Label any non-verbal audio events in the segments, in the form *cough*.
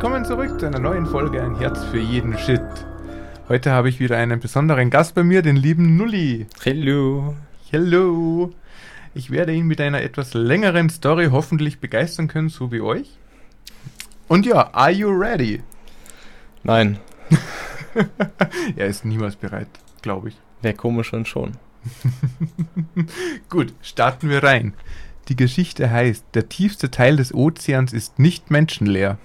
Willkommen zurück zu einer neuen Folge Ein Herz für jeden Shit. Heute habe ich wieder einen besonderen Gast bei mir, den lieben Nulli. Hello. Hello. Ich werde ihn mit einer etwas längeren Story hoffentlich begeistern können, so wie euch. Und ja, are you ready? Nein. *laughs* er ist niemals bereit, glaube ich. Wäre komisch und schon. *laughs* Gut, starten wir rein. Die Geschichte heißt, der tiefste Teil des Ozeans ist nicht menschenleer.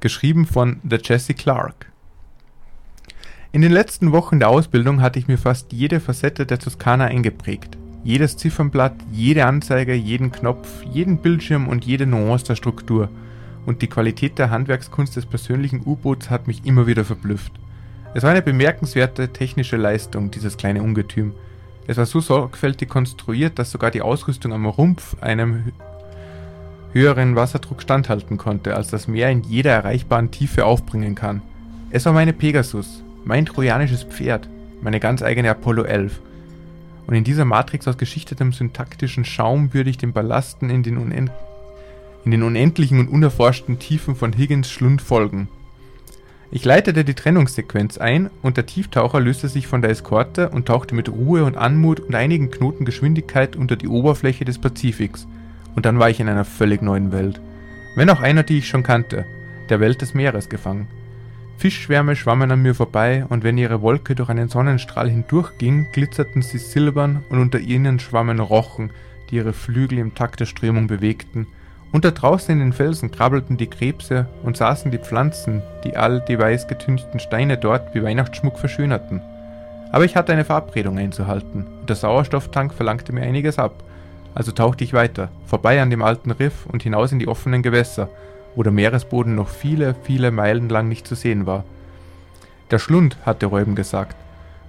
Geschrieben von The Jesse Clark. In den letzten Wochen der Ausbildung hatte ich mir fast jede Facette der Toskana eingeprägt. Jedes Ziffernblatt, jede Anzeige, jeden Knopf, jeden Bildschirm und jede Nuance der Struktur. Und die Qualität der Handwerkskunst des persönlichen U-Boots hat mich immer wieder verblüfft. Es war eine bemerkenswerte technische Leistung, dieses kleine Ungetüm. Es war so sorgfältig konstruiert, dass sogar die Ausrüstung am Rumpf einem höheren Wasserdruck standhalten konnte, als das Meer in jeder erreichbaren Tiefe aufbringen kann. Es war meine Pegasus, mein trojanisches Pferd, meine ganz eigene Apollo 11. Und in dieser Matrix aus geschichtetem syntaktischen Schaum würde ich den Ballasten in den, unend in den unendlichen und unerforschten Tiefen von Higgins Schlund folgen. Ich leitete die Trennungssequenz ein und der Tieftaucher löste sich von der Eskorte und tauchte mit Ruhe und Anmut und einigen Knoten Geschwindigkeit unter die Oberfläche des Pazifiks. Und dann war ich in einer völlig neuen Welt. Wenn auch einer, die ich schon kannte, der Welt des Meeres gefangen. Fischschwärme schwammen an mir vorbei und wenn ihre Wolke durch einen Sonnenstrahl hindurchging, glitzerten sie silbern und unter ihnen schwammen Rochen, die ihre Flügel im Takt der Strömung bewegten und da draußen in den Felsen krabbelten die Krebse und saßen die Pflanzen, die all die weiß getünchten Steine dort wie Weihnachtsschmuck verschönerten. Aber ich hatte eine Verabredung einzuhalten, und der Sauerstofftank verlangte mir einiges ab. Also tauchte ich weiter, vorbei an dem alten Riff und hinaus in die offenen Gewässer, wo der Meeresboden noch viele, viele Meilen lang nicht zu sehen war. Der Schlund, hatte Räuben gesagt.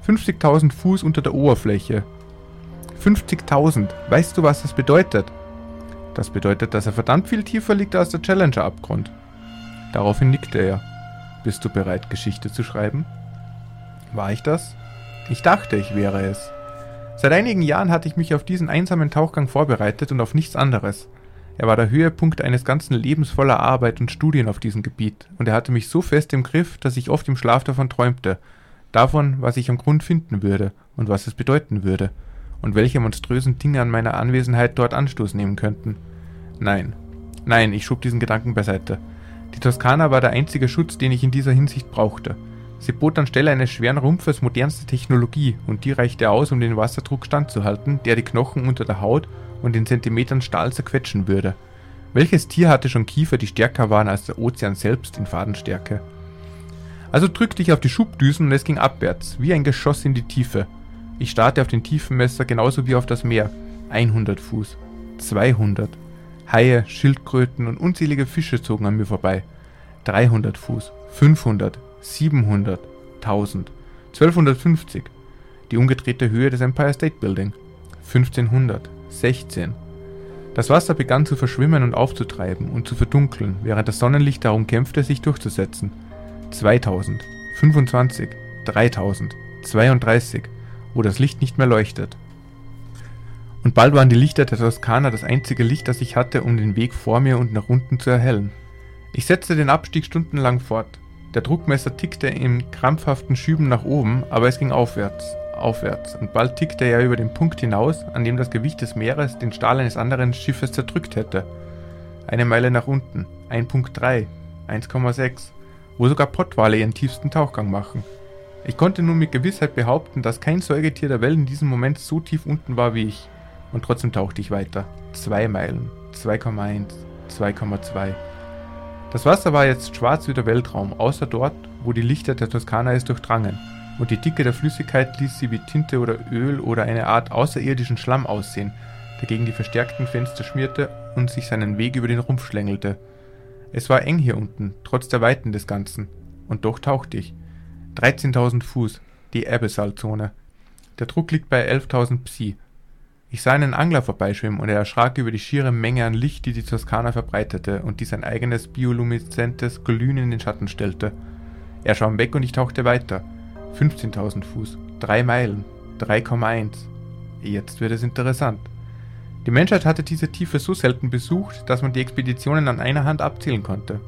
50.000 Fuß unter der Oberfläche. 50.000, weißt du, was das bedeutet? Das bedeutet, dass er verdammt viel tiefer liegt als der Challenger-Abgrund. Daraufhin nickte er. Bist du bereit, Geschichte zu schreiben? War ich das? Ich dachte, ich wäre es. Seit einigen Jahren hatte ich mich auf diesen einsamen Tauchgang vorbereitet und auf nichts anderes. Er war der Höhepunkt eines ganzen Lebens voller Arbeit und Studien auf diesem Gebiet, und er hatte mich so fest im Griff, dass ich oft im Schlaf davon träumte, davon, was ich am Grund finden würde und was es bedeuten würde und welche monströsen Dinge an meiner Anwesenheit dort Anstoß nehmen könnten. Nein, nein, ich schob diesen Gedanken beiseite. Die Toskana war der einzige Schutz, den ich in dieser Hinsicht brauchte. Sie bot anstelle eines schweren Rumpfes modernste Technologie und die reichte aus, um den Wasserdruck standzuhalten, der die Knochen unter der Haut und in Zentimetern Stahl zerquetschen würde. Welches Tier hatte schon Kiefer, die stärker waren als der Ozean selbst in Fadenstärke? Also drückte ich auf die Schubdüsen und es ging abwärts, wie ein Geschoss in die Tiefe. Ich starrte auf den Tiefenmesser genauso wie auf das Meer. 100 Fuß. 200. Haie, Schildkröten und unzählige Fische zogen an mir vorbei. 300 Fuß. 500. 700. 1000. 1250. Die umgedrehte Höhe des Empire State Building. 1500. 16. Das Wasser begann zu verschwimmen und aufzutreiben und zu verdunkeln, während das Sonnenlicht darum kämpfte, sich durchzusetzen. 2000. 25. 3000. 32 wo das Licht nicht mehr leuchtet. Und bald waren die Lichter der Toskana das einzige Licht, das ich hatte, um den Weg vor mir und nach unten zu erhellen. Ich setzte den Abstieg stundenlang fort. Der Druckmesser tickte in krampfhaften Schüben nach oben, aber es ging aufwärts, aufwärts, und bald tickte er über den Punkt hinaus, an dem das Gewicht des Meeres den Stahl eines anderen Schiffes zerdrückt hätte. Eine Meile nach unten, 1.3, 1,6, wo sogar Pottwale ihren tiefsten Tauchgang machen. Ich konnte nun mit Gewissheit behaupten, dass kein Säugetier der Welt in diesem Moment so tief unten war wie ich. Und trotzdem tauchte ich weiter. Zwei Meilen, 2,1, 2,2. Das Wasser war jetzt schwarz wie der Weltraum, außer dort, wo die Lichter der Toskana es durchdrangen. Und die Dicke der Flüssigkeit ließ sie wie Tinte oder Öl oder eine Art außerirdischen Schlamm aussehen, der gegen die verstärkten Fenster schmierte und sich seinen Weg über den Rumpf schlängelte. Es war eng hier unten, trotz der Weiten des Ganzen. Und doch tauchte ich. 13.000 Fuß, die Abyssal-Zone. Der Druck liegt bei 11.000 Psi. Ich sah einen Angler vorbeischwimmen und er erschrak über die schiere Menge an Licht, die die Toskana verbreitete und die sein eigenes biolumeszentes Glühen in den Schatten stellte. Er schwamm weg und ich tauchte weiter. 15.000 Fuß, 3 Meilen, 3,1. Jetzt wird es interessant. Die Menschheit hatte diese Tiefe so selten besucht, dass man die Expeditionen an einer Hand abzählen konnte.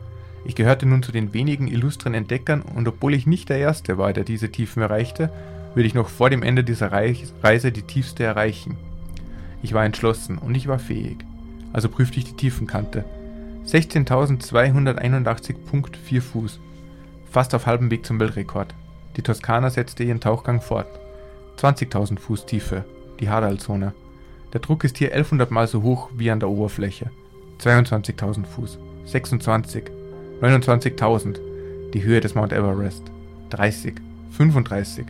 Ich gehörte nun zu den wenigen illustren Entdeckern und obwohl ich nicht der Erste war, der diese Tiefen erreichte, würde ich noch vor dem Ende dieser Reise die tiefste erreichen. Ich war entschlossen und ich war fähig. Also prüfte ich die Tiefenkante. 16.281.4 Fuß. Fast auf halbem Weg zum Weltrekord. Die Toskana setzte ihren Tauchgang fort. 20.000 Fuß Tiefe. Die Hadalzone. Der Druck ist hier 1100 Mal so hoch wie an der Oberfläche. 22.000 Fuß. 26. 29.000. Die Höhe des Mount Everest. 30. 35.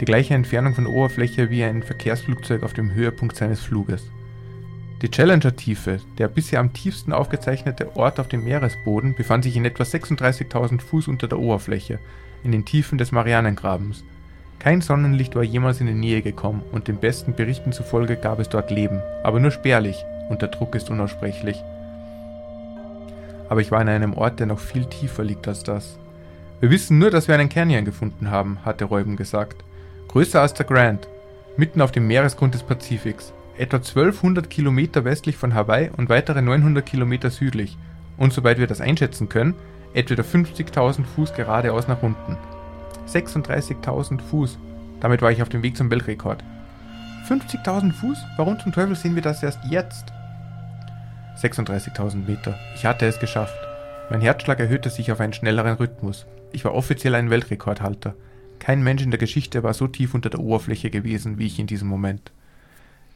Die gleiche Entfernung von der Oberfläche wie ein Verkehrsflugzeug auf dem Höhepunkt seines Fluges. Die Challenger-Tiefe, der bisher am tiefsten aufgezeichnete Ort auf dem Meeresboden, befand sich in etwa 36.000 Fuß unter der Oberfläche, in den Tiefen des Marianengrabens. Kein Sonnenlicht war jemals in die Nähe gekommen und den besten Berichten zufolge gab es dort Leben, aber nur spärlich und der Druck ist unaussprechlich. Aber ich war an einem Ort, der noch viel tiefer liegt als das. Wir wissen nur, dass wir einen Canyon gefunden haben, hatte Räuben gesagt. Größer als der Grand, mitten auf dem Meeresgrund des Pazifiks etwa 1200 Kilometer westlich von Hawaii und weitere 900 Kilometer südlich und soweit wir das einschätzen können, etwa 50.000 Fuß geradeaus nach unten. 36.000 Fuß. Damit war ich auf dem Weg zum Weltrekord. 50.000 Fuß? Warum zum Teufel sehen wir das erst jetzt? 36.000 Meter. Ich hatte es geschafft. Mein Herzschlag erhöhte sich auf einen schnelleren Rhythmus. Ich war offiziell ein Weltrekordhalter. Kein Mensch in der Geschichte war so tief unter der Oberfläche gewesen wie ich in diesem Moment.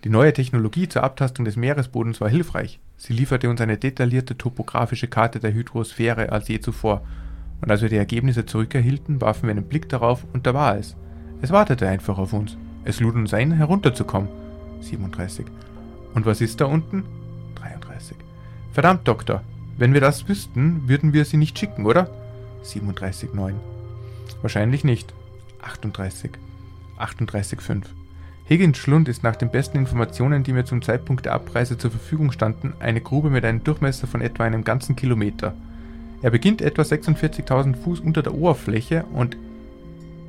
Die neue Technologie zur Abtastung des Meeresbodens war hilfreich. Sie lieferte uns eine detaillierte topografische Karte der Hydrosphäre als je zuvor. Und als wir die Ergebnisse zurückerhielten, warfen wir einen Blick darauf und da war es. Es wartete einfach auf uns. Es lud uns ein, herunterzukommen. 37. Und was ist da unten? 33. Verdammt, Doktor. Wenn wir das wüssten, würden wir sie nicht schicken, oder? 37,9. Wahrscheinlich nicht. 38. 38,5. Higgins Schlund ist nach den besten Informationen, die mir zum Zeitpunkt der Abreise zur Verfügung standen, eine Grube mit einem Durchmesser von etwa einem ganzen Kilometer. Er beginnt etwa 46.000 Fuß unter der Oberfläche und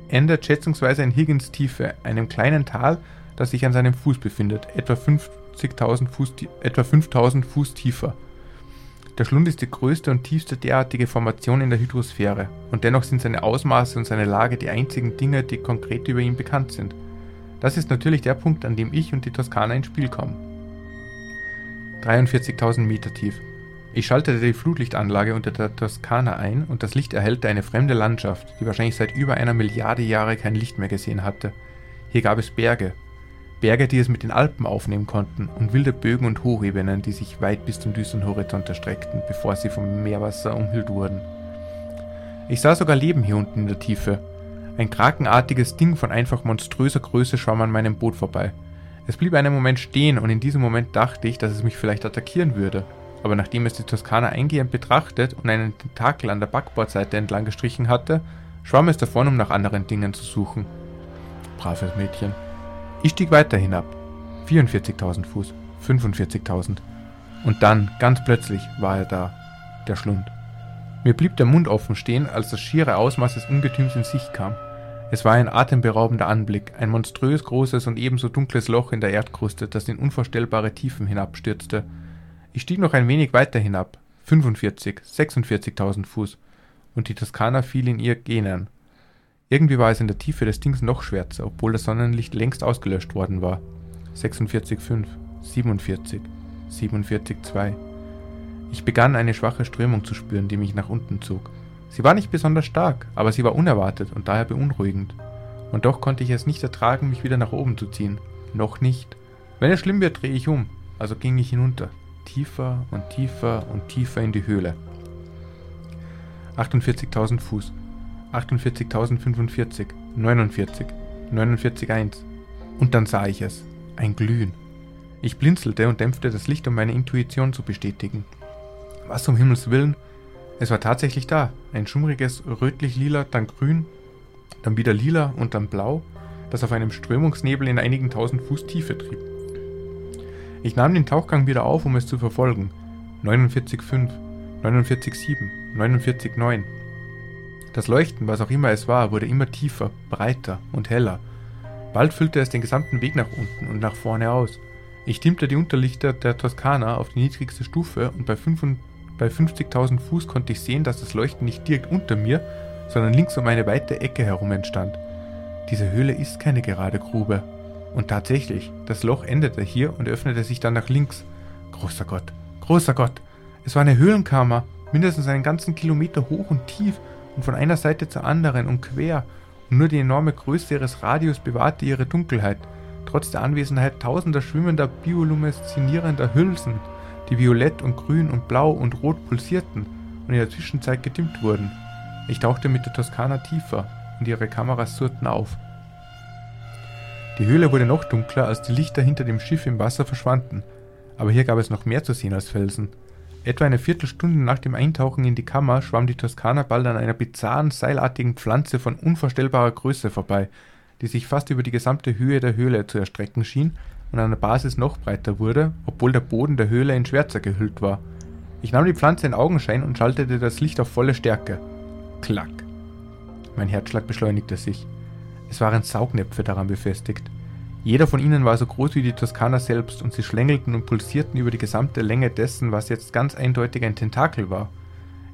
endet schätzungsweise in Higgins Tiefe, einem kleinen Tal, das sich an seinem Fuß befindet, etwa 50.000 Fuß, etwa 5000 Fuß tiefer. Der Schlund ist die größte und tiefste derartige Formation in der Hydrosphäre, und dennoch sind seine Ausmaße und seine Lage die einzigen Dinge, die konkret über ihn bekannt sind. Das ist natürlich der Punkt, an dem ich und die Toskana ins Spiel kommen. 43.000 Meter tief. Ich schaltete die Flutlichtanlage unter der Toskana ein und das Licht erhellte eine fremde Landschaft, die wahrscheinlich seit über einer Milliarde Jahre kein Licht mehr gesehen hatte. Hier gab es Berge. Berge, die es mit den Alpen aufnehmen konnten und wilde Bögen und Hochebenen, die sich weit bis zum düsteren Horizont erstreckten, bevor sie vom Meerwasser umhüllt wurden. Ich sah sogar Leben hier unten in der Tiefe, ein krakenartiges Ding von einfach monströser Größe schwamm an meinem Boot vorbei. Es blieb einen Moment stehen und in diesem Moment dachte ich, dass es mich vielleicht attackieren würde. Aber nachdem es die Toskana eingehend betrachtet und einen Tentakel an der Backbordseite entlang gestrichen hatte, schwamm es davon, um nach anderen Dingen zu suchen. Braves Mädchen. Ich stieg weiter hinab. 44.000 Fuß, 45.000. Und dann, ganz plötzlich, war er da, der Schlund. Mir blieb der Mund offen stehen, als das schiere Ausmaß des Ungetüms in Sicht kam. Es war ein atemberaubender Anblick, ein monströs großes und ebenso dunkles Loch in der Erdkruste, das in unvorstellbare Tiefen hinabstürzte. Ich stieg noch ein wenig weiter hinab, 45, 46.000 Fuß, und die Toskana fiel in ihr Genen. Irgendwie war es in der Tiefe des Dings noch schwärzer, obwohl das Sonnenlicht längst ausgelöscht worden war. 46,5, 47, 47,2. Ich begann eine schwache Strömung zu spüren, die mich nach unten zog. Sie war nicht besonders stark, aber sie war unerwartet und daher beunruhigend. Und doch konnte ich es nicht ertragen, mich wieder nach oben zu ziehen. Noch nicht. Wenn es schlimm wird, drehe ich um. Also ging ich hinunter. Tiefer und tiefer und tiefer in die Höhle. 48.000 Fuß. 48.045. 49. 49.1. Und dann sah ich es. Ein Glühen. Ich blinzelte und dämpfte das Licht, um meine Intuition zu bestätigen. Was um Himmels Willen? Es war tatsächlich da. Ein schummriges rötlich-lila, dann grün, dann wieder lila und dann blau, das auf einem Strömungsnebel in einigen tausend Fuß Tiefe trieb. Ich nahm den Tauchgang wieder auf, um es zu verfolgen. 49,5, 49,7, 49,9. Das Leuchten, was auch immer es war, wurde immer tiefer, breiter und heller. Bald füllte es den gesamten Weg nach unten und nach vorne aus. Ich dimmte die Unterlichter der Toskana auf die niedrigste Stufe und bei Bei 50.000 Fuß konnte ich sehen, dass das Leuchten nicht direkt unter mir, sondern links um eine weite Ecke herum entstand. Diese Höhle ist keine gerade Grube. Und tatsächlich, das Loch endete hier und öffnete sich dann nach links. Großer Gott, großer Gott, es war eine Höhlenkammer, mindestens einen ganzen Kilometer hoch und tief und von einer Seite zur anderen und quer, und nur die enorme Größe ihres Radius bewahrte ihre Dunkelheit, trotz der Anwesenheit tausender schwimmender, biolumineszinierender Hülsen, die violett und grün und blau und rot pulsierten und in der Zwischenzeit gedimmt wurden. Ich tauchte mit der Toskana tiefer und ihre Kameras surrten auf. Die Höhle wurde noch dunkler, als die Lichter hinter dem Schiff im Wasser verschwanden, aber hier gab es noch mehr zu sehen als Felsen. Etwa eine Viertelstunde nach dem Eintauchen in die Kammer schwamm die Toskana bald an einer bizarren, seilartigen Pflanze von unvorstellbarer Größe vorbei, die sich fast über die gesamte Höhe der Höhle zu erstrecken schien und an der Basis noch breiter wurde, obwohl der Boden der Höhle in Schwärzer gehüllt war. Ich nahm die Pflanze in Augenschein und schaltete das Licht auf volle Stärke. Klack. Mein Herzschlag beschleunigte sich. Es waren Saugnäpfe daran befestigt. Jeder von ihnen war so groß wie die Toskana selbst und sie schlängelten und pulsierten über die gesamte Länge dessen, was jetzt ganz eindeutig ein Tentakel war.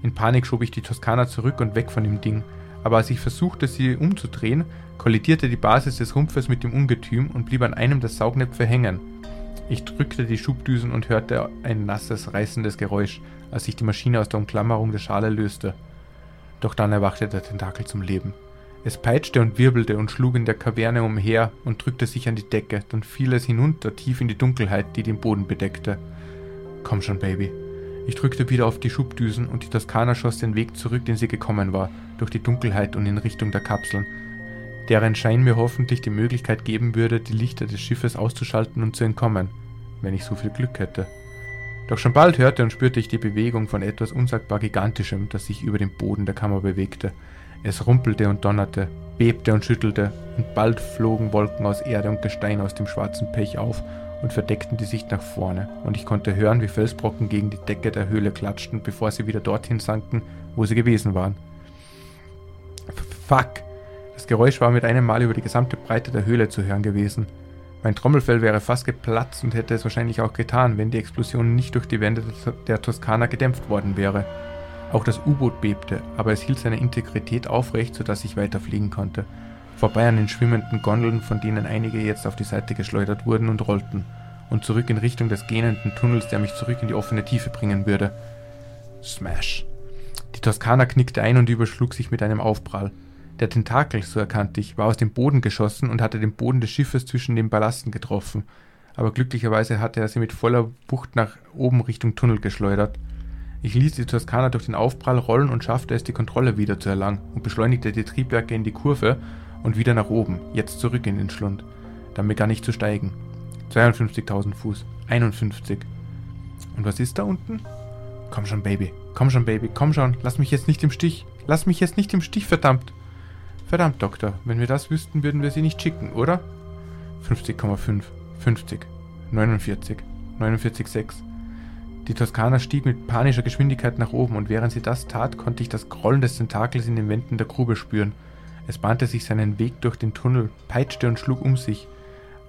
In Panik schob ich die Toskana zurück und weg von dem Ding, aber als ich versuchte, sie umzudrehen, kollidierte die Basis des Rumpfes mit dem Ungetüm und blieb an einem der Saugnäpfe hängen. Ich drückte die Schubdüsen und hörte ein nasses, reißendes Geräusch, als sich die Maschine aus der Umklammerung der Schale löste. Doch dann erwachte der Tentakel zum Leben. Es peitschte und wirbelte und schlug in der Kaverne umher und drückte sich an die Decke, dann fiel es hinunter, tief in die Dunkelheit, die den Boden bedeckte. Komm schon, Baby. Ich drückte wieder auf die Schubdüsen und die Toskana schoss den Weg zurück, den sie gekommen war, durch die Dunkelheit und in Richtung der Kapseln, deren Schein mir hoffentlich die Möglichkeit geben würde, die Lichter des Schiffes auszuschalten und zu entkommen, wenn ich so viel Glück hätte. Doch schon bald hörte und spürte ich die Bewegung von etwas unsagbar Gigantischem, das sich über den Boden der Kammer bewegte. Es rumpelte und donnerte, bebte und schüttelte, und bald flogen Wolken aus Erde und Gestein aus dem schwarzen Pech auf und verdeckten die Sicht nach vorne, und ich konnte hören, wie Felsbrocken gegen die Decke der Höhle klatschten, bevor sie wieder dorthin sanken, wo sie gewesen waren. Fuck! Das Geräusch war mit einem Mal über die gesamte Breite der Höhle zu hören gewesen. Mein Trommelfell wäre fast geplatzt und hätte es wahrscheinlich auch getan, wenn die Explosion nicht durch die Wände der Toskana gedämpft worden wäre. Auch das U-Boot bebte, aber es hielt seine Integrität aufrecht, sodass ich weiterfliegen konnte. Vorbei an den schwimmenden Gondeln, von denen einige jetzt auf die Seite geschleudert wurden und rollten, und zurück in Richtung des gähnenden Tunnels, der mich zurück in die offene Tiefe bringen würde. Smash. Die Toskana knickte ein und überschlug sich mit einem Aufprall. Der Tentakel, so erkannte ich, war aus dem Boden geschossen und hatte den Boden des Schiffes zwischen den Ballasten getroffen, aber glücklicherweise hatte er sie mit voller Wucht nach oben Richtung Tunnel geschleudert. Ich ließ die Toskana durch den Aufprall rollen und schaffte es, die Kontrolle wieder zu erlangen und beschleunigte die Triebwerke in die Kurve und wieder nach oben, jetzt zurück in den Schlund. Dann begann ich zu steigen. 52.000 Fuß, 51. Und was ist da unten? Komm schon, Baby, komm schon, Baby, komm schon, lass mich jetzt nicht im Stich. Lass mich jetzt nicht im Stich, verdammt. Verdammt, Doktor, wenn wir das wüssten, würden wir sie nicht schicken, oder? 50,5, 50, 49, 49,6. Die Toskana stieg mit panischer Geschwindigkeit nach oben, und während sie das tat, konnte ich das Grollen des Tentakels in den Wänden der Grube spüren. Es bahnte sich seinen Weg durch den Tunnel, peitschte und schlug um sich.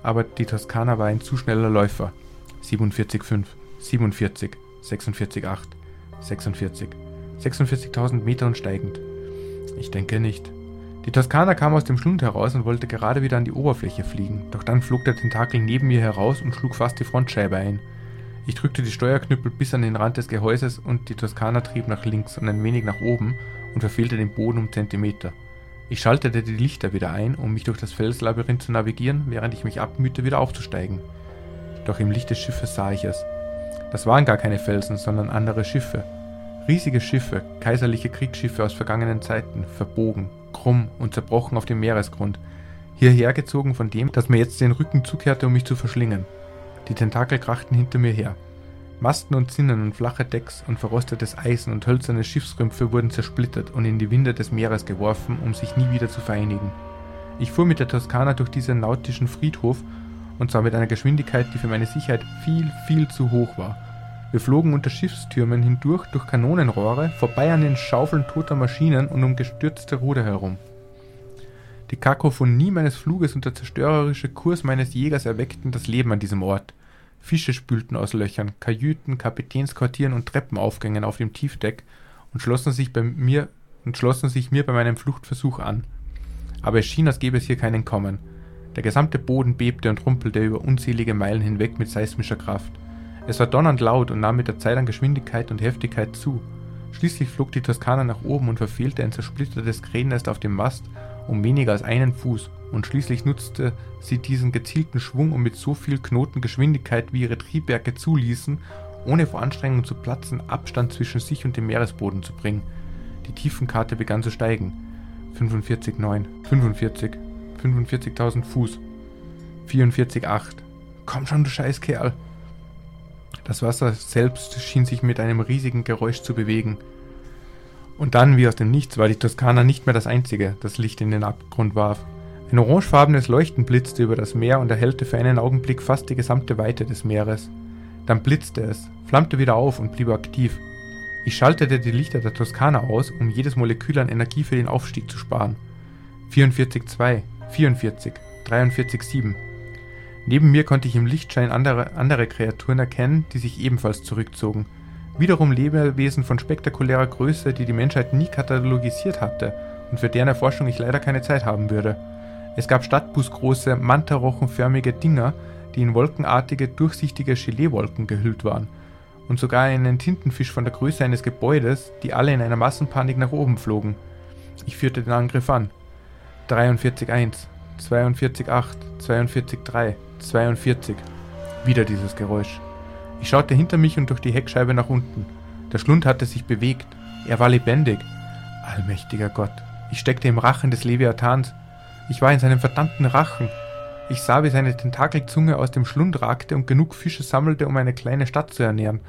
Aber die Toskana war ein zu schneller Läufer. 47,5, 47, 46,8, 46, 46.000 Meter und steigend. Ich denke nicht. Die Toskana kam aus dem Schlund heraus und wollte gerade wieder an die Oberfläche fliegen, doch dann flog der Tentakel neben mir heraus und schlug fast die Frontscheibe ein. Ich drückte die Steuerknüppel bis an den Rand des Gehäuses und die Toskana trieb nach links und ein wenig nach oben und verfehlte den Boden um Zentimeter. Ich schaltete die Lichter wieder ein, um mich durch das Felslabyrinth zu navigieren, während ich mich abmühte, wieder aufzusteigen. Doch im Licht des Schiffes sah ich es. Das waren gar keine Felsen, sondern andere Schiffe. Riesige Schiffe, kaiserliche Kriegsschiffe aus vergangenen Zeiten, verbogen, krumm und zerbrochen auf dem Meeresgrund, hierher gezogen von dem, das mir jetzt den Rücken zukehrte, um mich zu verschlingen. Die Tentakel krachten hinter mir her. Masten und Zinnen und flache Decks und verrostetes Eisen und hölzerne Schiffsrümpfe wurden zersplittert und in die Winde des Meeres geworfen, um sich nie wieder zu vereinigen. Ich fuhr mit der Toskana durch diesen nautischen Friedhof und zwar mit einer Geschwindigkeit, die für meine Sicherheit viel, viel zu hoch war. Wir flogen unter Schiffstürmen hindurch durch Kanonenrohre, vorbei an den Schaufeln toter Maschinen und um gestürzte Ruder herum. Die Kakophonie meines Fluges und der zerstörerische Kurs meines Jägers erweckten das Leben an diesem Ort. Fische spülten aus Löchern, Kajüten, Kapitänsquartieren und Treppenaufgängen auf dem Tiefdeck und schlossen sich mir bei meinem Fluchtversuch an. Aber es schien, als gäbe es hier keinen Kommen. Der gesamte Boden bebte und rumpelte über unzählige Meilen hinweg mit seismischer Kraft. Es war donnernd laut und nahm mit der Zeit an Geschwindigkeit und Heftigkeit zu. Schließlich flog die Toskana nach oben und verfehlte ein zersplittertes Krähennest auf dem Mast um weniger als einen Fuß, und schließlich nutzte sie diesen gezielten Schwung, um mit so viel Knotengeschwindigkeit, wie ihre Triebwerke zuließen, ohne vor Anstrengung zu platzen, Abstand zwischen sich und dem Meeresboden zu bringen. Die Tiefenkarte begann zu steigen. 45,9, 45, 45.000 Fuß, 44,8. Komm schon, du Scheißkerl. Das Wasser selbst schien sich mit einem riesigen Geräusch zu bewegen. Und dann, wie aus dem Nichts, war die Toskana nicht mehr das einzige, das Licht in den Abgrund warf. Ein orangefarbenes Leuchten blitzte über das Meer und erhellte für einen Augenblick fast die gesamte Weite des Meeres. Dann blitzte es, flammte wieder auf und blieb aktiv. Ich schaltete die Lichter der Toskana aus, um jedes Molekül an Energie für den Aufstieg zu sparen. 44,2, 44, 43,7. Neben mir konnte ich im Lichtschein andere, andere Kreaturen erkennen, die sich ebenfalls zurückzogen. Wiederum Lebewesen von spektakulärer Größe, die die Menschheit nie katalogisiert hatte und für deren Erforschung ich leider keine Zeit haben würde. Es gab stadtbusgroße, mantarochenförmige Dinger, die in wolkenartige, durchsichtige Geleewolken gehüllt waren. Und sogar einen Tintenfisch von der Größe eines Gebäudes, die alle in einer Massenpanik nach oben flogen. Ich führte den Angriff an. 43.1, 42.8, 42.3, 42. Wieder dieses Geräusch. Ich schaute hinter mich und durch die Heckscheibe nach unten. Der Schlund hatte sich bewegt. Er war lebendig. Allmächtiger Gott. Ich steckte im Rachen des Leviathans. Ich war in seinem verdammten Rachen. Ich sah, wie seine Tentakelzunge aus dem Schlund ragte und genug Fische sammelte, um eine kleine Stadt zu ernähren.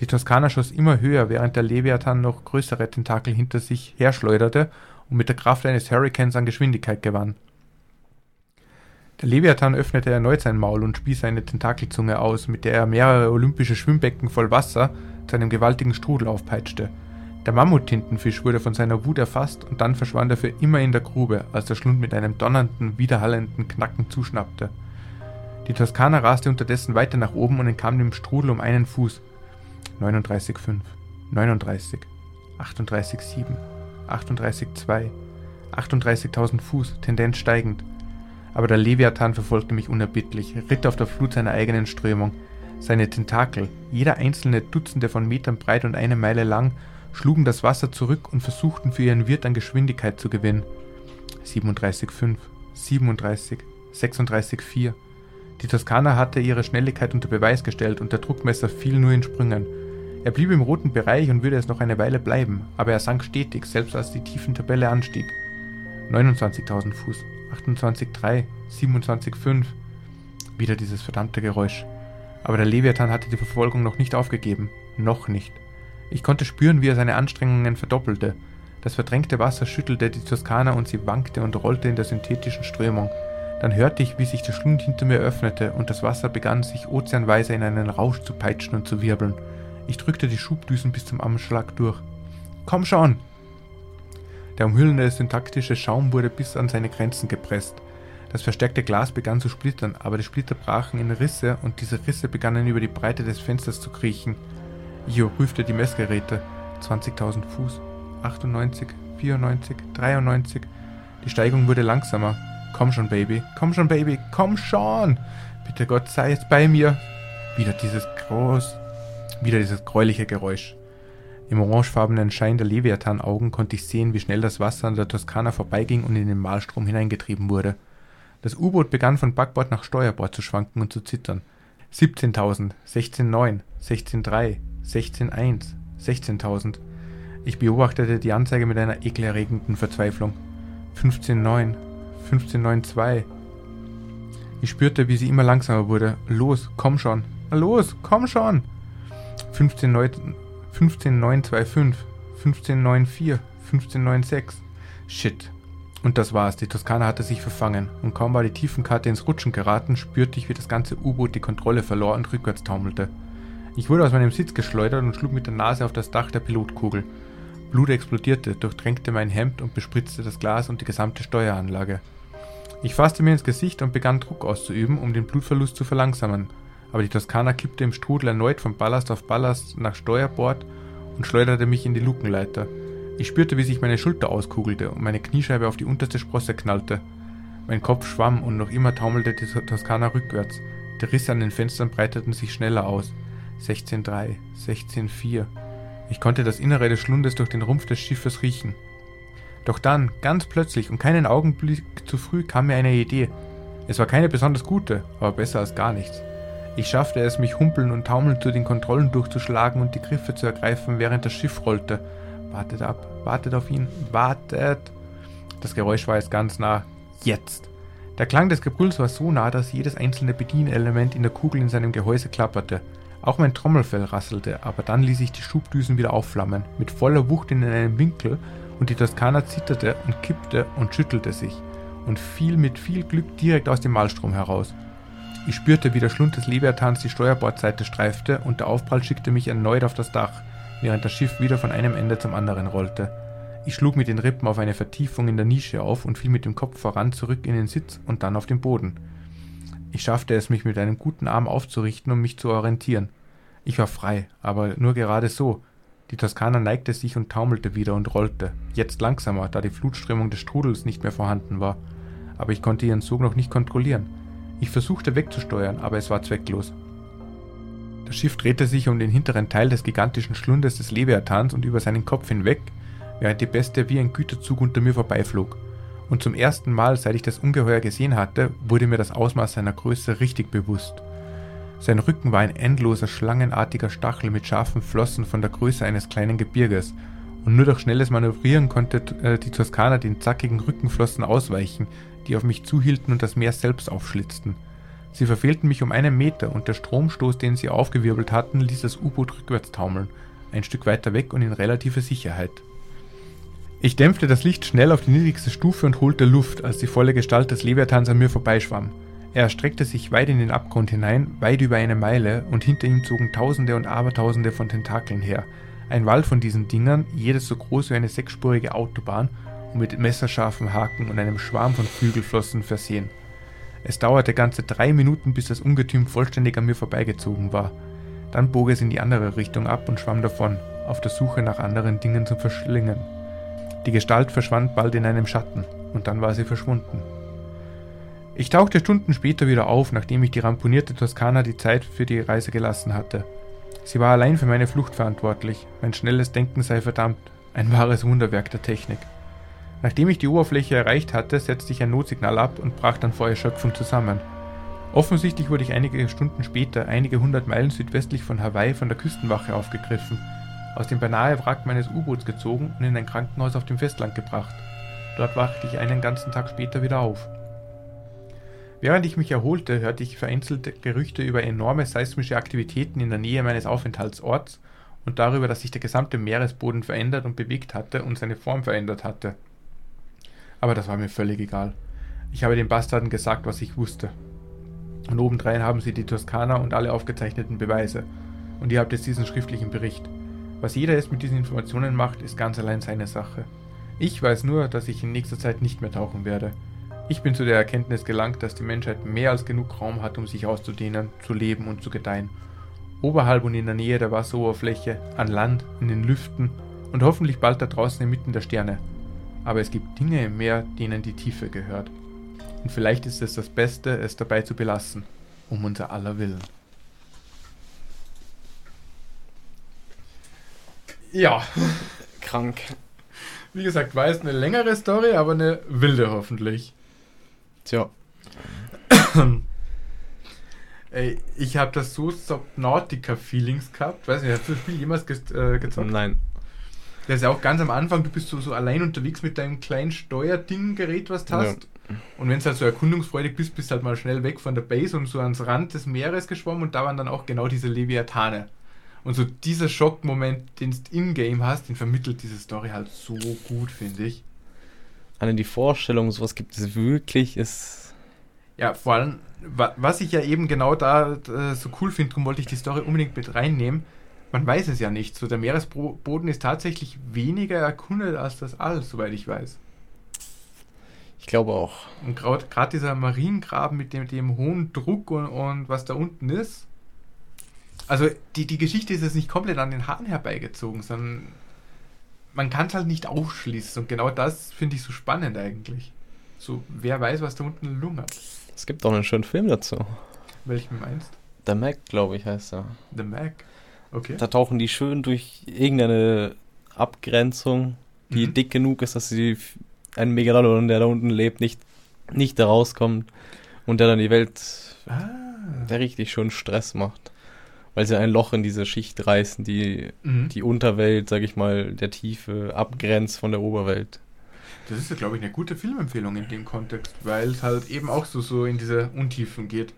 Die Toskana schoss immer höher, während der Leviathan noch größere Tentakel hinter sich herschleuderte und mit der Kraft eines Hurrikans an Geschwindigkeit gewann. Der Leviathan öffnete erneut sein Maul und spie seine Tentakelzunge aus, mit der er mehrere olympische Schwimmbecken voll Wasser zu einem gewaltigen Strudel aufpeitschte. Der Mammuttintenfisch wurde von seiner Wut erfasst und dann verschwand er für immer in der Grube, als der Schlund mit einem donnernden, widerhallenden Knacken zuschnappte. Die Toskana raste unterdessen weiter nach oben und entkam dem Strudel um einen Fuß. 39,5, 39, 38,7, 38,2, 38.000 Fuß, Tendenz steigend. Aber der Leviathan verfolgte mich unerbittlich, ritt auf der Flut seiner eigenen Strömung. Seine Tentakel, jeder einzelne Dutzende von Metern breit und eine Meile lang, schlugen das Wasser zurück und versuchten für ihren Wirt an Geschwindigkeit zu gewinnen. 37,5, 37, 36,4. Die Toskana hatte ihre Schnelligkeit unter Beweis gestellt und der Druckmesser fiel nur in Sprüngen. Er blieb im roten Bereich und würde es noch eine Weile bleiben, aber er sank stetig, selbst als die tiefen Tabelle anstieg. 29.000 Fuß, 28,3, 27,5. Wieder dieses verdammte Geräusch. Aber der Leviathan hatte die Verfolgung noch nicht aufgegeben. Noch nicht. Ich konnte spüren, wie er seine Anstrengungen verdoppelte. Das verdrängte Wasser schüttelte die Toskana und sie wankte und rollte in der synthetischen Strömung. Dann hörte ich, wie sich der Schlund hinter mir öffnete und das Wasser begann sich ozeanweise in einen Rausch zu peitschen und zu wirbeln. Ich drückte die Schubdüsen bis zum Anschlag durch. Komm schon! Der umhüllende syntaktische Schaum wurde bis an seine Grenzen gepresst. Das verstärkte Glas begann zu splittern, aber die Splitter brachen in Risse und diese Risse begannen über die Breite des Fensters zu kriechen. Ich überprüfte die Messgeräte. 20.000 Fuß. 98, 94, 93. Die Steigung wurde langsamer. Komm schon, Baby. Komm schon, Baby. Komm schon. Bitte Gott sei es bei mir. Wieder dieses groß. Wieder dieses gräuliche Geräusch. Im orangefarbenen Schein der Leviathan-Augen konnte ich sehen, wie schnell das Wasser an der Toskana vorbeiging und in den Malstrom hineingetrieben wurde. Das U-Boot begann von Backbord nach Steuerbord zu schwanken und zu zittern. 17.000, 16.9, 16.3, 16.1, 16.000. Ich beobachtete die Anzeige mit einer ekelerregenden Verzweiflung. 15.9, 15.9.2. Ich spürte, wie sie immer langsamer wurde. Los, komm schon. Los, komm schon. 15.9, 15925, 1594, 1596. Shit. Und das war's. Die Toskana hatte sich verfangen. Und kaum war die Tiefenkarte ins Rutschen geraten, spürte ich, wie das ganze U-Boot die Kontrolle verlor und rückwärts taumelte. Ich wurde aus meinem Sitz geschleudert und schlug mit der Nase auf das Dach der Pilotkugel. Blut explodierte, durchtränkte mein Hemd und bespritzte das Glas und die gesamte Steueranlage. Ich fasste mir ins Gesicht und begann Druck auszuüben, um den Blutverlust zu verlangsamen. aber die Toskana kippte im Strudel erneut von Ballast auf Ballast nach Steuerbord und schleuderte mich in die Lukenleiter. Ich spürte, wie sich meine Schulter auskugelte und meine Kniescheibe auf die unterste Sprosse knallte. Mein Kopf schwamm und noch immer taumelte die Toskana rückwärts. Die Risse an den Fenstern breiteten sich schneller aus. 16.3, 16.4. Ich konnte das Innere des Schlundes durch den Rumpf des Schiffes riechen. Doch dann, ganz plötzlich und keinen Augenblick zu früh, kam mir eine Idee. Es war keine besonders gute, aber besser als gar nichts. Ich schaffte es, mich humpeln und taumelnd zu den Kontrollen durchzuschlagen und die Griffe zu ergreifen, während das Schiff rollte. Wartet ab, wartet auf ihn, wartet. Das Geräusch war jetzt ganz nah. Jetzt. Der Klang des Gebrülls war so nah, dass jedes einzelne Bedienelement in der Kugel in seinem Gehäuse klapperte. Auch mein Trommelfell rasselte, aber dann ließ ich die Schubdüsen wieder aufflammen, mit voller Wucht in einem Winkel, und die Toskana zitterte und kippte und schüttelte sich und fiel mit viel Glück direkt aus dem Malstrom heraus. Ich spürte, wie der Schlund des Leviathans die Steuerbordseite streifte und der Aufprall schickte mich erneut auf das Dach, während das Schiff wieder von einem Ende zum anderen rollte. Ich schlug mit den Rippen auf eine Vertiefung in der Nische auf und fiel mit dem Kopf voran zurück in den Sitz und dann auf den Boden. Ich schaffte es, mich mit einem guten Arm aufzurichten, um mich zu orientieren. Ich war frei, aber nur gerade so. Die Toskana neigte sich und taumelte wieder und rollte, jetzt langsamer, da die Flutströmung des Strudels nicht mehr vorhanden war. Aber ich konnte ihren Zug noch nicht kontrollieren. Ich versuchte wegzusteuern, aber es war zwecklos. Das Schiff drehte sich um den hinteren Teil des gigantischen Schlundes des Leviathans und über seinen Kopf hinweg, während die Bestie wie ein Güterzug unter mir vorbeiflog und zum ersten Mal, seit ich das Ungeheuer gesehen hatte, wurde mir das Ausmaß seiner Größe richtig bewusst. Sein Rücken war ein endloser, schlangenartiger Stachel mit scharfen Flossen von der Größe eines kleinen Gebirges, und nur durch schnelles Manövrieren konnte äh, die Toskana den zackigen Rückenflossen ausweichen, die auf mich zuhielten und das Meer selbst aufschlitzten. Sie verfehlten mich um einen Meter und der Stromstoß, den sie aufgewirbelt hatten, ließ das U-Boot rückwärts taumeln, ein Stück weiter weg und in relative Sicherheit. Ich dämpfte das Licht schnell auf die niedrigste Stufe und holte Luft, als die volle Gestalt des Leviathans an mir vorbeischwamm. Er erstreckte sich weit in den Abgrund hinein, weit über eine Meile, und hinter ihm zogen Tausende und Abertausende von Tentakeln her. Ein Wall von diesen Dingern, jedes so groß wie eine sechsspurige Autobahn und mit messerscharfen Haken und einem Schwarm von Flügelflossen versehen. Es dauerte ganze drei Minuten, bis das Ungetüm vollständig an mir vorbeigezogen war. Dann bog es in die andere Richtung ab und schwamm davon, auf der Suche nach anderen Dingen zum Verschlingen. Die Gestalt verschwand bald in einem Schatten, und dann war sie verschwunden. Ich tauchte Stunden später wieder auf, nachdem ich die ramponierte Toskana die Zeit für die Reise gelassen hatte. Sie war allein für meine Flucht verantwortlich, mein schnelles Denken sei verdammt, ein wahres Wunderwerk der Technik. Nachdem ich die Oberfläche erreicht hatte, setzte ich ein Notsignal ab und brach dann vor Erschöpfung zusammen. Offensichtlich wurde ich einige Stunden später, einige hundert Meilen südwestlich von Hawaii, von der Küstenwache aufgegriffen aus dem beinahe Wrack meines U-Boots gezogen und in ein Krankenhaus auf dem Festland gebracht. Dort wachte ich einen ganzen Tag später wieder auf. Während ich mich erholte, hörte ich vereinzelte Gerüchte über enorme seismische Aktivitäten in der Nähe meines Aufenthaltsorts und darüber, dass sich der gesamte Meeresboden verändert und bewegt hatte und seine Form verändert hatte. Aber das war mir völlig egal. Ich habe den Bastarden gesagt, was ich wusste. Und obendrein haben sie die Toskana und alle aufgezeichneten Beweise. Und ihr habt jetzt diesen schriftlichen Bericht. Was jeder jetzt mit diesen Informationen macht, ist ganz allein seine Sache. Ich weiß nur, dass ich in nächster Zeit nicht mehr tauchen werde. Ich bin zu der Erkenntnis gelangt, dass die Menschheit mehr als genug Raum hat, um sich auszudehnen, zu leben und zu gedeihen. Oberhalb und in der Nähe der Wasseroberfläche, an Land, in den Lüften und hoffentlich bald da draußen inmitten der Sterne. Aber es gibt Dinge im Meer, denen die Tiefe gehört. Und vielleicht ist es das Beste, es dabei zu belassen, um unser aller Willen. Ja. *laughs* Krank. Wie gesagt, war es eine längere Story, aber eine wilde hoffentlich. Tja. *clears throat* Ey, ich habe das so Subnautica-Feelings gehabt. Weiß nicht, hast du das Spiel jemals ge äh, gezockt? Nein. Das ist ja auch ganz am Anfang, du bist so, so allein unterwegs mit deinem kleinen Steuerding-Gerät, was du hast. Ja. Und wenn du halt so erkundungsfreudig bist, bist du halt mal schnell weg von der Base und so ans Rand des Meeres geschwommen und da waren dann auch genau diese Leviathane. Und so dieser Schockmoment, den du in-game hast, den vermittelt diese Story halt so gut, finde ich. Allein die Vorstellung, sowas gibt es wirklich, ist. Ja, vor allem, was ich ja eben genau da äh, so cool finde, darum wollte ich die Story unbedingt mit reinnehmen. Man weiß es ja nicht. So, der Meeresboden ist tatsächlich weniger erkundet als das All, soweit ich weiß. Ich glaube auch. Und gerade dieser Mariengraben mit dem, dem hohen Druck und, und was da unten ist, Also die, die Geschichte ist jetzt nicht komplett an den Haaren herbeigezogen, sondern man kann es halt nicht ausschließen. Und genau das finde ich so spannend eigentlich. So, wer weiß, was da unten lungert. Es gibt auch einen schönen Film dazu. Welchen meinst The Mac, glaube ich, heißt er. The Mac. Okay. Da tauchen die schön durch irgendeine Abgrenzung, die Mhm. dick genug ist, dass sie f- ein Megalodon, der da unten lebt, nicht, nicht da rauskommt und der dann die Welt, Ah. der richtig schön Stress macht. Weil sie ein Loch in diese Schicht reißen, die Mhm. die Unterwelt, sag ich mal, der Tiefe abgrenzt von der Oberwelt. Das ist ja, glaube ich, eine gute Filmempfehlung in dem Kontext, weil es halt eben auch so, so in diese Untiefen geht.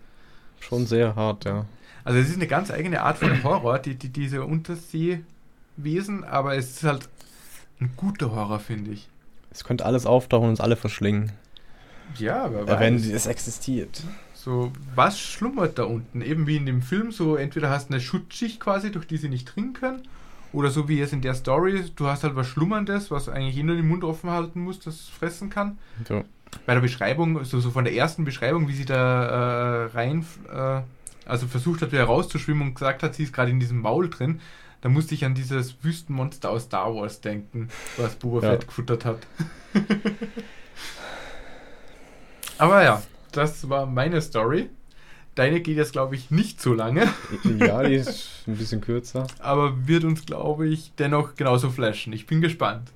Schon sehr hart, ja. Also es ist eine ganz eigene Art von Horror, die, die, diese Unterseewesen, aber es ist halt ein guter Horror, finde ich. Es könnte alles auftauchen und uns alle verschlingen. Ja, aber Wenn es existiert. So, was schlummert da unten? Eben wie in dem Film, so entweder hast du eine Schutzschicht quasi, durch die sie nicht dringen können, oder so wie es in der Story, du hast halt was Schlummerndes, was eigentlich eh nur den Mund offen halten muss, das es fressen kann. So. Bei der Beschreibung, so, so von der ersten Beschreibung, wie sie da äh, rein, äh, also versucht hat, wieder rauszuschwimmen und gesagt hat, sie ist gerade in diesem Maul drin, da musste ich an dieses Wüstenmonster aus Star Wars denken, was Boba Ja. Fett gefuttert hat. *laughs* Aber ja, das war meine Story. Deine geht jetzt, glaube ich, nicht so lange, Ja, die ist ein bisschen kürzer. aber wird uns, glaube ich, dennoch genauso flashen. Ich bin gespannt.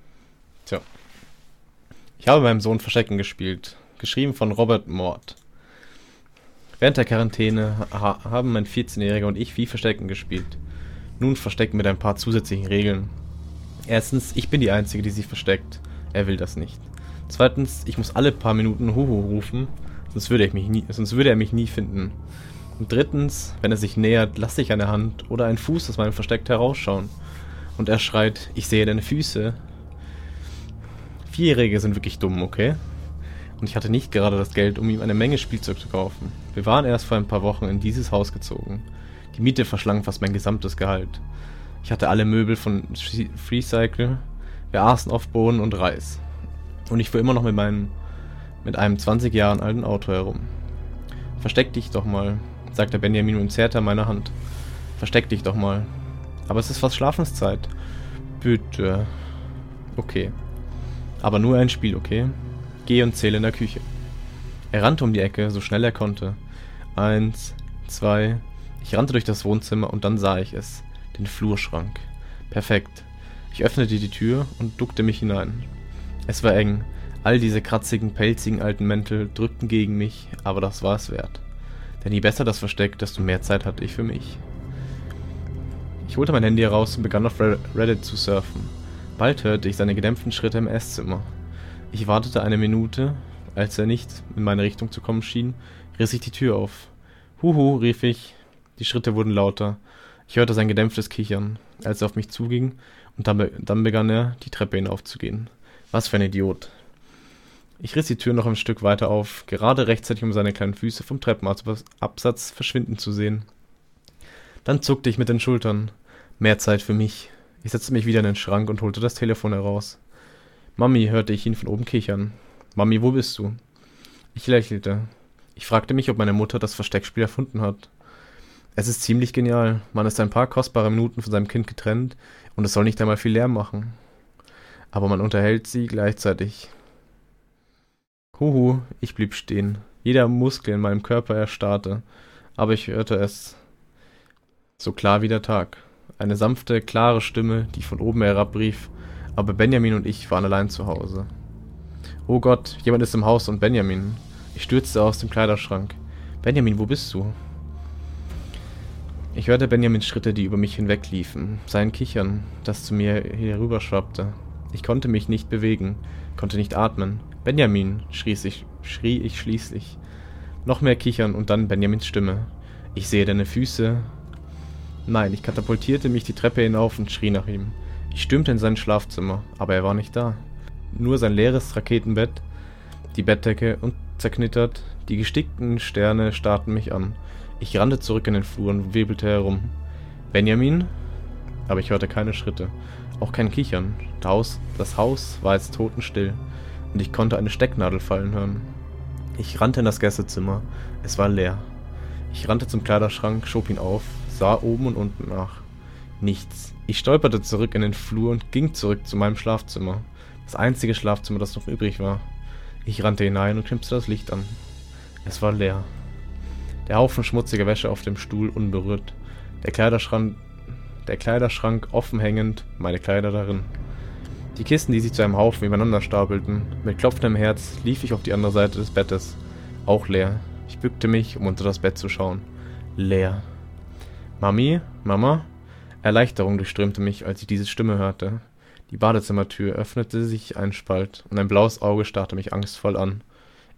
Ich habe meinem Sohn Verstecken gespielt, geschrieben von Robert Mord. Während der Quarantäne ha haben mein 14-Jähriger und ich viel Verstecken gespielt. Nun Verstecken mit ein paar zusätzlichen Regeln. Erstens, ich bin die Einzige, die sich versteckt. Er will das nicht. Zweitens, ich muss alle paar Minuten Huhu rufen, sonst würde, ich mich nie, sonst würde er mich nie finden. Und drittens, wenn er sich nähert, lasse ich eine Hand oder einen Fuß aus meinem Versteck herausschauen. Und er schreit, ich sehe deine Füße. Vierjährige sind wirklich dumm, okay? Und ich hatte nicht gerade das Geld, um ihm eine Menge Spielzeug zu kaufen. Wir waren erst vor ein paar Wochen in dieses Haus gezogen. Die Miete verschlang fast mein gesamtes Gehalt. Ich hatte alle Möbel von Free- Freecycle. Wir aßen oft Bohnen und Reis. Und ich fuhr immer noch mit meinem, mit einem 20 Jahren alten Auto herum. Versteck dich doch mal, sagte Benjamin und zerrte an meiner Hand. Versteck dich doch mal. Aber es ist fast Schlafenszeit. Bitte. Okay. Aber nur ein Spiel, okay? Geh und zähle in der Küche. Er rannte um die Ecke, so schnell er konnte. Eins, zwei. Ich rannte durch das Wohnzimmer und dann sah ich es. Den Flurschrank. Perfekt. Ich öffnete die Tür und duckte mich hinein. Es war eng. All diese kratzigen, pelzigen alten Mäntel drückten gegen mich, aber das war es wert. Denn je besser das Versteck, desto mehr Zeit hatte ich für mich. Ich holte mein Handy heraus und begann auf Re- Reddit zu surfen. Bald hörte ich seine gedämpften Schritte im Esszimmer. Ich wartete eine Minute, als er nicht in meine Richtung zu kommen schien, riss ich die Tür auf. Huhu, rief ich. Die Schritte wurden lauter. Ich hörte sein gedämpftes Kichern, als er auf mich zuging, und dann, be dann begann er, die Treppe hinaufzugehen. Was für ein Idiot. Ich riss die Tür noch ein Stück weiter auf, gerade rechtzeitig, um seine kleinen Füße vom Treppenabsatz verschwinden zu sehen. Dann zuckte ich mit den Schultern. Mehr Zeit für mich. Ich setzte mich wieder in den Schrank und holte das Telefon heraus. Mami, hörte ich ihn von oben kichern. Mami, wo bist du? Ich lächelte. Ich fragte mich, ob meine Mutter das Versteckspiel erfunden hat. Es ist ziemlich genial. Man ist ein paar kostbare Minuten von seinem Kind getrennt und es soll nicht einmal viel Lärm machen. Aber man unterhält sie gleichzeitig. Huhu, ich blieb stehen. Jeder Muskel in meinem Körper erstarrte. Aber ich hörte es so klar wie der Tag. Eine sanfte, klare Stimme, die von oben herab rief, aber Benjamin und ich waren allein zu Hause. Oh Gott, jemand ist im Haus und Benjamin. Ich stürzte aus dem Kleiderschrank. Benjamin, wo bist du? Ich hörte Benjamins Schritte, die über mich hinwegliefen, sein Kichern, das zu mir herüberschwappte. Ich konnte mich nicht bewegen, konnte nicht atmen. Benjamin, schrie ich, schrie ich schließlich. Noch mehr Kichern und dann Benjamins Stimme. Ich sehe deine Füße. Nein, ich katapultierte mich die Treppe hinauf und schrie nach ihm. Ich stürmte in sein Schlafzimmer, aber er war nicht da. Nur sein leeres Raketenbett, die Bettdecke und zerknittert, die gestickten Sterne starrten mich an. Ich rannte zurück in den Flur und wirbelte herum. Benjamin? Aber ich hörte keine Schritte, auch kein Kichern. Das Haus, das Haus war jetzt totenstill und ich konnte eine Stecknadel fallen hören. Ich rannte in das Gästezimmer. Es war leer. Ich rannte zum Kleiderschrank, schob ihn auf, sah oben und unten nach. Nichts. Ich stolperte zurück in den Flur und ging zurück zu meinem Schlafzimmer. Das einzige Schlafzimmer, das noch übrig war. Ich rannte hinein und knipste das Licht an. Es war leer. Der Haufen schmutziger Wäsche auf dem Stuhl unberührt. Der Kleiderschrank, der Kleiderschrank offen hängend, meine Kleider darin. Die Kisten, die sich zu einem Haufen übereinander stapelten. Mit klopfendem Herz lief ich auf die andere Seite des Bettes. Auch leer. Ich bückte mich, um unter das Bett zu schauen. Leer. Mami? Mama? Erleichterung durchströmte mich, als ich diese Stimme hörte. Die Badezimmertür öffnete sich ein Spalt, und ein blaues Auge starrte mich angstvoll an.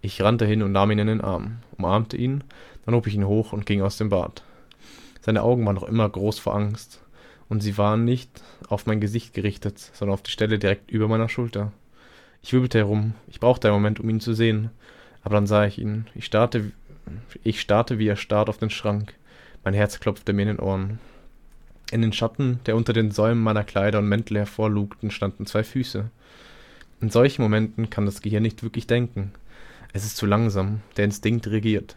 Ich rannte hin und nahm ihn in den Arm, umarmte ihn, dann hob ich ihn hoch und ging aus dem Bad. Seine Augen waren noch immer groß vor Angst, und sie waren nicht auf mein Gesicht gerichtet, sondern auf die Stelle direkt über meiner Schulter. Ich wirbelte herum, ich brauchte einen Moment, um ihn zu sehen, aber dann sah ich ihn. Ich starrte, ich starrte, wie er starrt auf den Schrank. Mein Herz klopfte mir in den Ohren. In den Schatten, der unter den Säumen meiner Kleider und Mäntel hervorlugten, standen zwei Füße. In solchen Momenten kann das Gehirn nicht wirklich denken. Es ist zu langsam, der Instinkt regiert.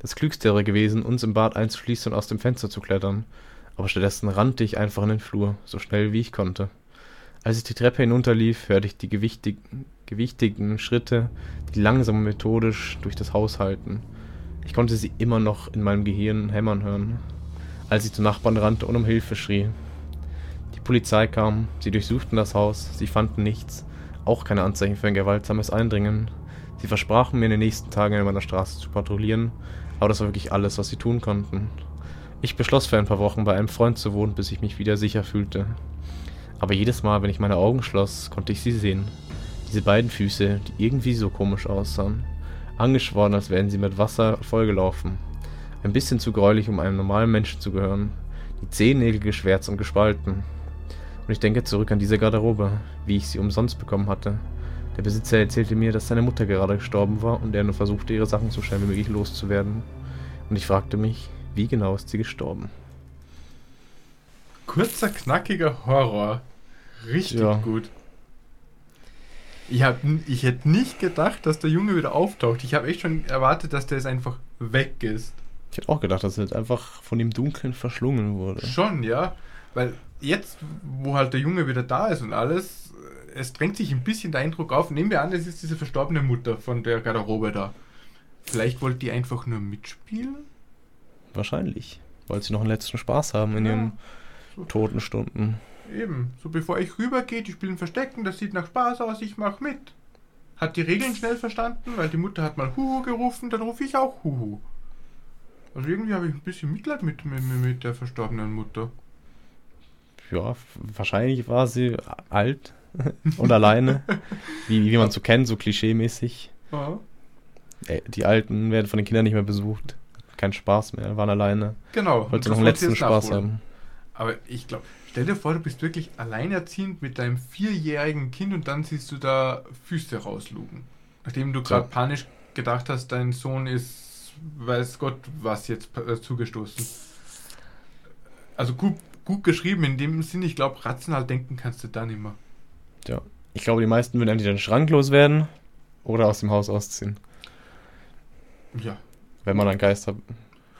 Das Klügste wäre gewesen, uns im Bad einzuschließen und aus dem Fenster zu klettern, aber stattdessen rannte ich einfach in den Flur, so schnell wie ich konnte. Als ich die Treppe hinunterlief, hörte ich die gewichtig, gewichtigen Schritte, die langsam und methodisch durch das Haus halten. Ich konnte sie immer noch in meinem Gehirn hämmern hören, als ich zum Nachbarn rannte und um Hilfe schrie. Die Polizei kam, sie durchsuchten das Haus, sie fanden nichts, auch keine Anzeichen für ein gewaltsames Eindringen. Sie versprachen mir in den nächsten Tagen in meiner Straße zu patrouillieren, aber das war wirklich alles, was sie tun konnten. Ich beschloss für ein paar Wochen bei einem Freund zu wohnen, bis ich mich wieder sicher fühlte. Aber jedes Mal, wenn ich meine Augen schloss, konnte ich sie sehen. Diese beiden Füße, die irgendwie so komisch aussahen. Angeschworen, als wären sie mit Wasser vollgelaufen. Ein bisschen zu gräulich, um einem normalen Menschen zu gehören. Die Zehennägel geschwärzt und gespalten. Und ich denke zurück an diese Garderobe, wie ich sie umsonst bekommen hatte. Der Besitzer erzählte mir, dass seine Mutter gerade gestorben war und er nur versuchte, ihre Sachen so schnell wie möglich loszuwerden. Und ich fragte mich, wie genau ist sie gestorben? Kurzer, knackiger Horror. Richtig Ja. gut. Ich, hab, ich hätte nicht gedacht, dass der Junge wieder auftaucht. Ich habe echt schon erwartet, dass der jetzt einfach weg ist. Ich hätte auch gedacht, dass er jetzt einfach von dem Dunkeln verschlungen wurde. Schon, ja. Weil jetzt, wo halt der Junge wieder da ist und alles, es drängt sich ein bisschen der Eindruck auf. Nehmen wir an, es ist diese verstorbene Mutter von der Garderobe da. Vielleicht wollte die einfach nur mitspielen? Wahrscheinlich. Weil sie noch einen letzten Spaß haben in Ja. ihren So. toten Stunden. Eben, so bevor ich rübergehe, die spielen Verstecken, das sieht nach Spaß aus, ich mach mit. Hat die Regeln schnell verstanden, weil die Mutter hat mal Huhu gerufen, dann rufe ich auch Huhu. Also irgendwie habe ich ein bisschen Mitleid mit, mit, mit der verstorbenen Mutter. Ja, wahrscheinlich war sie alt *laughs* und alleine. Wie, wie man so kennt, so klischeemäßig. Ja. Die Alten werden von den Kindern nicht mehr besucht. Kein Spaß mehr, waren alleine. Genau. Wollte noch einen letzten Spaß nachholen. haben. Aber ich glaube, stell dir vor, du bist wirklich alleinerziehend mit deinem vierjährigen Kind und dann siehst du da Füße rauslugen. Nachdem du gerade Ja. panisch gedacht hast, dein Sohn ist, weiß Gott, was jetzt äh, zugestoßen. Also gut, gut geschrieben in dem Sinn, ich glaube, rational denken kannst du da nicht mehr. Ja. Ich glaube, die meisten würden entweder den Schrank loswerden oder aus dem Haus ausziehen. Ja. Wenn man an Geister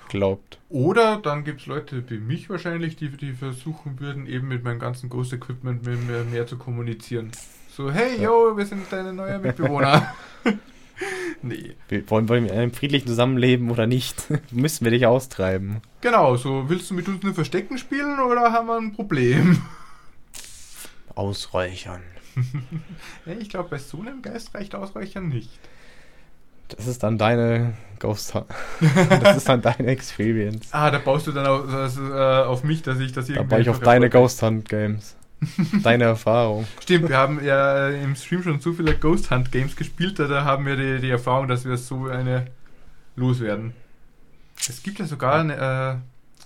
glaubt. Oder dann gibt es Leute wie mich wahrscheinlich, die, die versuchen würden, eben mit meinem ganzen Ghost Equipment mit mir mehr zu kommunizieren. So, hey, Ja. yo, wir sind deine neue Mitbewohner. *laughs* *laughs* nee. Wir- Wollen wir in einem friedlichen Zusammenleben oder nicht? *laughs* Müssen wir dich austreiben. Genau, so willst du mit uns nur Verstecken spielen oder haben wir ein Problem? Ausräuchern. Ich glaube, bei so einem Geist reicht Ausreichern nicht. Das ist dann deine Ghost Hunt. *laughs* Das ist dann deine Experience. Ah, da baust du dann auf, das, äh, auf mich, dass ich das Da irgendwie. baue ich auf deine Ghost Hunt Games. Deine Erfahrung. *laughs* Stimmt, wir haben ja äh, im Stream schon so viele Ghost Hunt Games gespielt, da haben wir die, die Erfahrung, dass wir so eine loswerden. Es gibt ja sogar eine,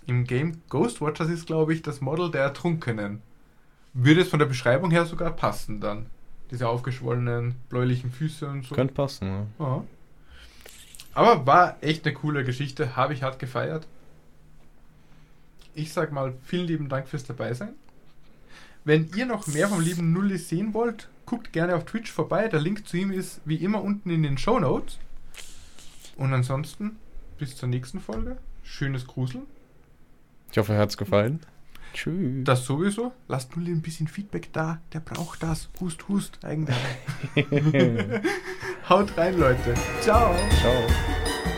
äh, im Game Ghostwatch, das ist glaube ich das Model der Ertrunkenen. Würde es von der Beschreibung her sogar passen dann. Diese aufgeschwollenen bläulichen Füße und so. Könnte passen, ja. Ja. Aber war echt eine coole Geschichte, habe ich hart gefeiert. Ich sag mal, vielen lieben Dank fürs Dabeisein. Wenn ihr noch mehr vom lieben Nulli sehen wollt, guckt gerne auf Twitch vorbei. Der Link zu ihm ist wie immer unten in den Show Notes. Und ansonsten bis zur nächsten Folge. Schönes Gruseln Ich hoffe, euch hat's gefallen. Tschüss. Das sowieso. Lasst nur ein bisschen Feedback da. Der braucht das. Hust, hust, eigentlich. *laughs* *laughs* Haut rein, Leute. Ciao. Ciao.